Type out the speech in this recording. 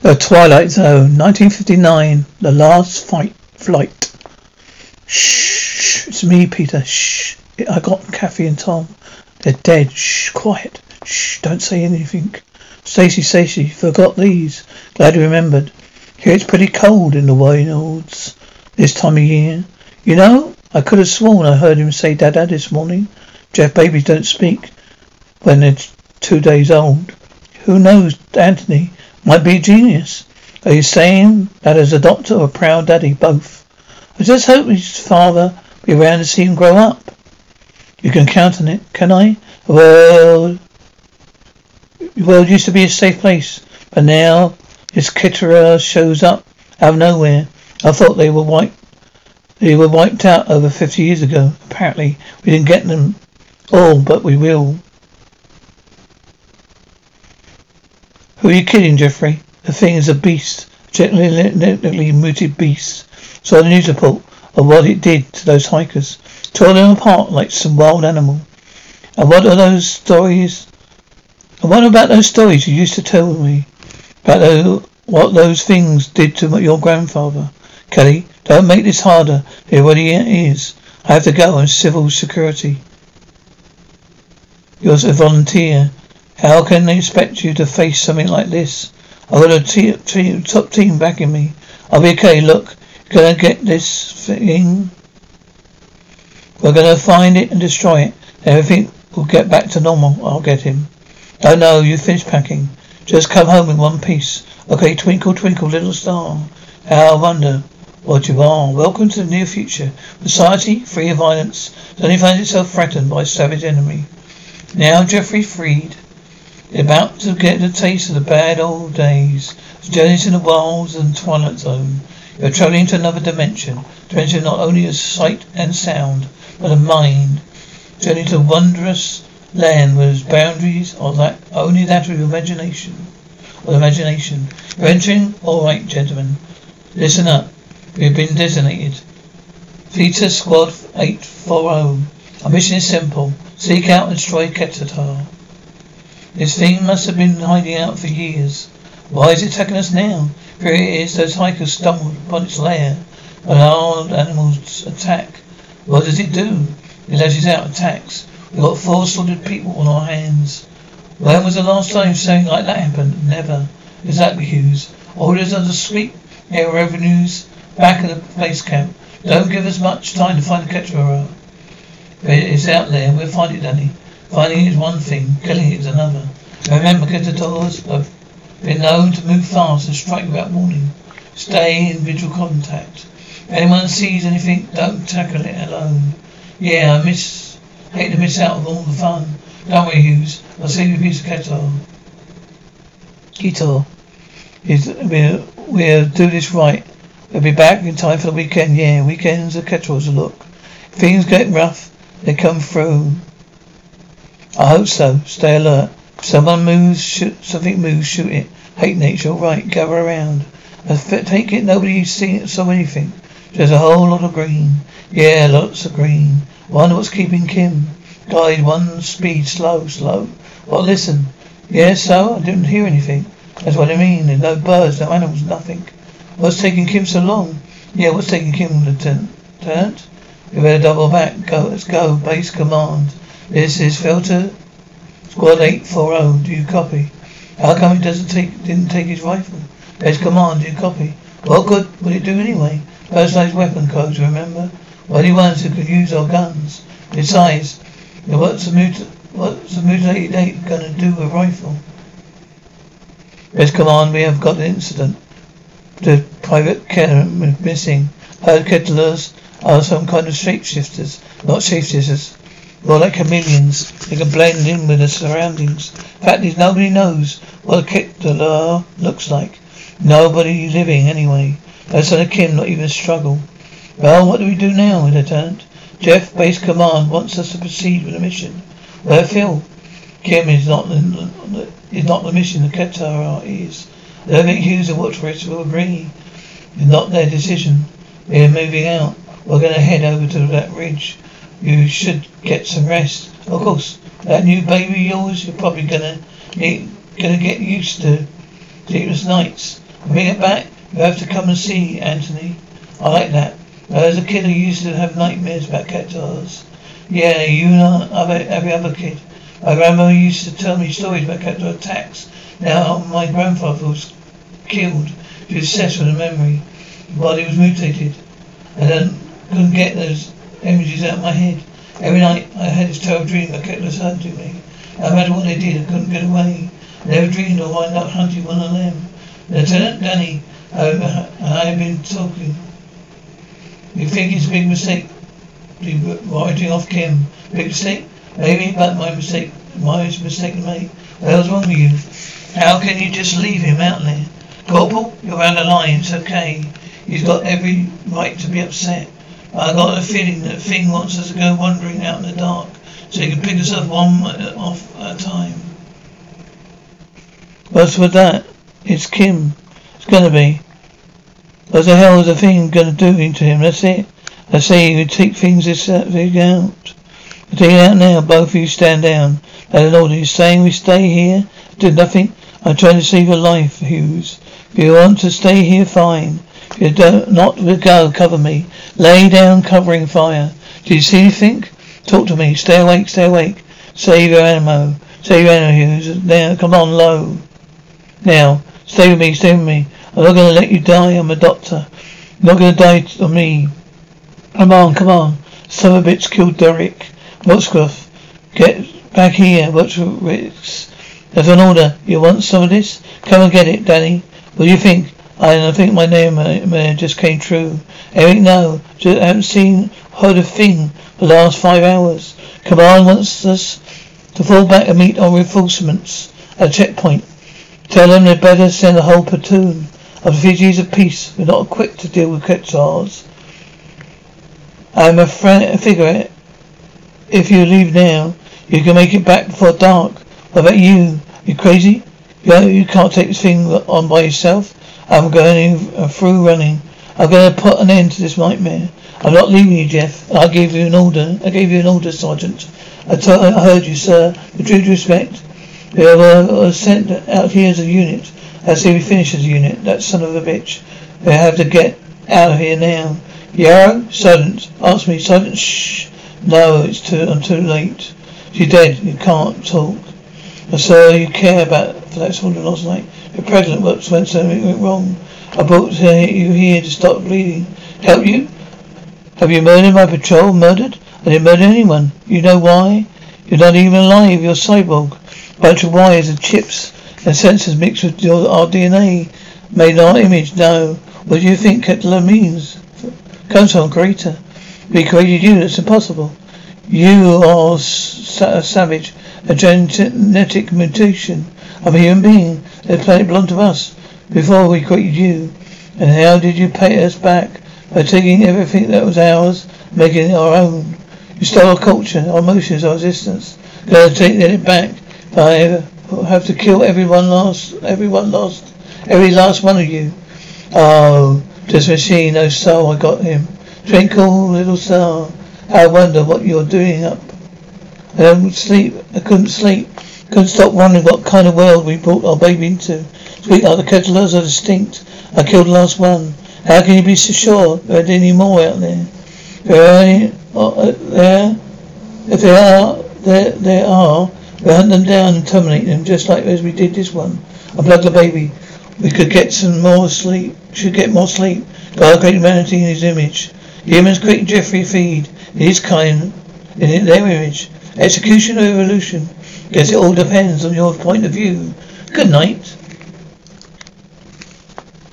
The Twilight Zone, 1959. The last fight flight. Shh, it's me, Peter. Shh. I got Kathy and Tom. They're dead. Shh, quiet. Shh, don't say anything. Stacy, Stacy, forgot these. Glad you remembered. Here it's pretty cold in the wilds this time of year. You know, I could have sworn I heard him say Dada this morning. Jeff babies don't speak when they're two days old. Who knows, Anthony might be a genius. Are you saying that as a doctor or a proud daddy? Both. I just hope his father be around to see him grow up. You can count on it, can I? Well, well, it used to be a safe place, but now this Keturah shows up out of nowhere. I thought they were wiped. They were wiped out over fifty years ago. Apparently, we didn't get them all, but we will. Who are you kidding, Jeffrey? The thing is a beast, a genetically muted beast. Saw the news report of what it did to those hikers. Tore them apart like some wild animal. And what are those stories? And what about those stories you used to tell me about what those things did to your grandfather? Kelly, don't make this harder than what already is. I have to go on civil security. You're a volunteer. How can they expect you to face something like this? I've got a te- te- top team backing me. I'll be okay. Look, you're gonna get this thing. We're gonna find it and destroy it. Everything will get back to normal. I'll get him. Oh no, you finished packing. Just come home in one piece. Okay, twinkle, twinkle, little star. How I wonder what you are. Welcome to the near future. Society free of violence. Suddenly finds itself threatened by a savage enemy. Now Jeffrey freed. About to get a taste of the bad old days. Journeys in the wilds and twilight zone. You're traveling to another dimension. Dimension not only of sight and sound, but of mind. Journey to a wondrous land whose boundaries are that only that of your imagination. Or imagination. You're entering? Alright, gentlemen. Listen up. We have been designated. Theta Squad 840. Our mission is simple. Seek out and destroy Keturah. This thing must have been hiding out for years. Why is it attacking us now? Here it is, those hikers stumbled upon its lair. An our animals attack, what does it do? It lashes out attacks. We've got four slaughtered people on our hands. When was the last time something like that happened? Never. Exactly, Hughes. Orders under sweep air revenues back at the base camp. Don't give us much time to find the Keturah. It's out there. We'll find it, Danny. Finding is one thing, killing is another. Remember, Keturahs have been known to move fast and strike without warning. Stay in visual contact. If anyone sees anything, don't tackle it alone. Yeah, I miss, hate to miss out on all the fun. Don't worry, Hughes. I'll save you a piece of Keturah. Keturah. We'll, we'll do this right. We'll be back in time for the weekend. Yeah, weekends are Keturahs a look. If things get rough, they come through. I hope so. Stay alert. If someone moves, shoot, something moves, shoot it. Hate nature, all right. Gather around. I take it nobody's seen saw anything. There's a whole lot of green. Yeah, lots of green. Wonder what's keeping Kim. Guide one speed, slow, slow. Well, listen. Yeah, so I didn't hear anything. That's what I mean. There's no birds, no animals, nothing. What's taking Kim so long? Yeah, what's taking Kim, Lieutenant? Lieutenant? We better double back. Go, let's go. Base command. This is Theta squad eight four oh. Do you copy? How come he doesn't take didn't take his rifle? Base command. Do you copy? What good would it do anyway? Personalized weapon codes. Remember? Only ones who could use our guns. Besides, what's a mut what's a mutilated ape gonna do with a rifle? Base command. We have got an incident. The private killer missing. Heard kettlers are some kind of shapeshifters, not shapeshifters. More like chameleons. They can blend in with the surroundings. Fact is, nobody knows what a Keturah looks like. Nobody living, anyway. Son of Kim, not even a struggle. Well, what do we do now, Lieutenant? Jeff, base command, wants us to proceed with the mission. Where Phil? Kim is not the, is not the mission, the Keturah is. Don't think Hughes and Watchbridge will agree. It's not their decision. We're moving out. We're going to head over to that ridge. You should get some rest. Of course, that new baby yours, you're probably gonna need, gonna get used to sleepless nights. Bring it back. You have to come and see, Anthony. I like that. As a kid, I used to have nightmares about cactuars. Yeah, you and every other kid. My grandmother used to tell me stories about cactuar attacks. Now, my grandfather was killed. He was obsessed with the memory. His body was mutated. I then couldn't get those images out my head. Every night I had this terrible dream that kept hunting me. No matter what they did, I couldn't get away. I never dreamed I'd wind up hunting one of them. Lieutenant Danny, I, I have been talking. You think it's a big mistake? Writing off Kim. Big mistake? Maybe, but my mistake, my mistake to make. What hell's wrong with you? How can you just leave him out there? Corporal, you're out of line. It's okay. He's got every right to be upset. I got a feeling that Fing wants us to go wandering out in the dark so he can pick us up one off at a time. What's with that? It's Kim. It's gonna be. What the hell is the thing gonna do to him? That's it. I say you take things this thing out. Take it out now. Both of you stand down. Let an order. You're saying we stay here? Do nothing? I'm trying to save your life, Hughes. If you want to stay here, fine. You don't, not go, cover me. Lay down, covering fire. Do you see anything? Talk to me. Stay awake, stay awake. Save your ammo. Save your ammo. Now, come on, low. Now, stay with me, stay with me. I'm not gonna let you die. I'm a doctor. You're not gonna die on me. Come on, come on. Some of it's killed Derek. Watchcroft, get back here. Watchcroft, there's an order. You want some of this? Come and get it, Danny. What do you think? I think my name uh, just came true. Eric, no. I haven't seen, heard a thing for the last five hours. Command wants us to fall back and meet our reinforcements at a checkpoint. Tell them they'd better send a whole platoon of refugees of peace. We're not equipped to deal with Quetzals. I'm a friend, figure if you leave now, you can make it back before dark. What about you? You crazy? You, you can't take this thing on by yourself. I'm going uh, through running. I'm going to put an end to this nightmare. I'm not leaving you, Jeff. I gave you an order. I gave you an order, Sergeant. I, t- I heard you, sir. With due respect, we were uh, uh, sent out here as a unit. That's see we finish as a unit. That son of a bitch. We have to get out of here now. Yarrow? Sergeant. Ask me, Sergeant. Shh. No, it's too, I'm too late. She's dead. You can't talk. But sir, you care about for that soldier last night. You're pregnant. When something went wrong? I brought you here to stop bleeding. Help you? Have you murdered my patrol? Murdered? I didn't murder anyone. You know why? You're not even alive. You're cyborg. Bunch of wires and chips and sensors mixed with your, our DNA made our image. No. What do you think Kettler means? Comes from greater. We created you. That's impossible. You are a savage, a genetic mutation of a human being. The planet belonged to us before we created you. And how did you pay us back? By taking everything that was ours, making it our own. You stole our culture, our emotions, our existence. Gotta take it back. I have to kill everyone lost, everyone lost, every last one of you. Oh, this machine, no soul, I got him. Twinkle, oh, little star. I wonder what you're doing up. I don't sleep. I couldn't sleep. Couldn't stop wondering what kind of world we brought our baby into. Sweetheart, the kettlers are distinct. I killed the last one. How can you be so sure there aren't any more out there? There are any, uh, there? If there are, there, there are. We hunt them down and terminate them, just like as we did this one. I plugged the baby. We could get some more sleep. Should get more sleep. God created humanity in His image. Humans created Jeffrey Freed in His kind, in their image. Execution or evolution? Guess it all depends on your point of view. Good night.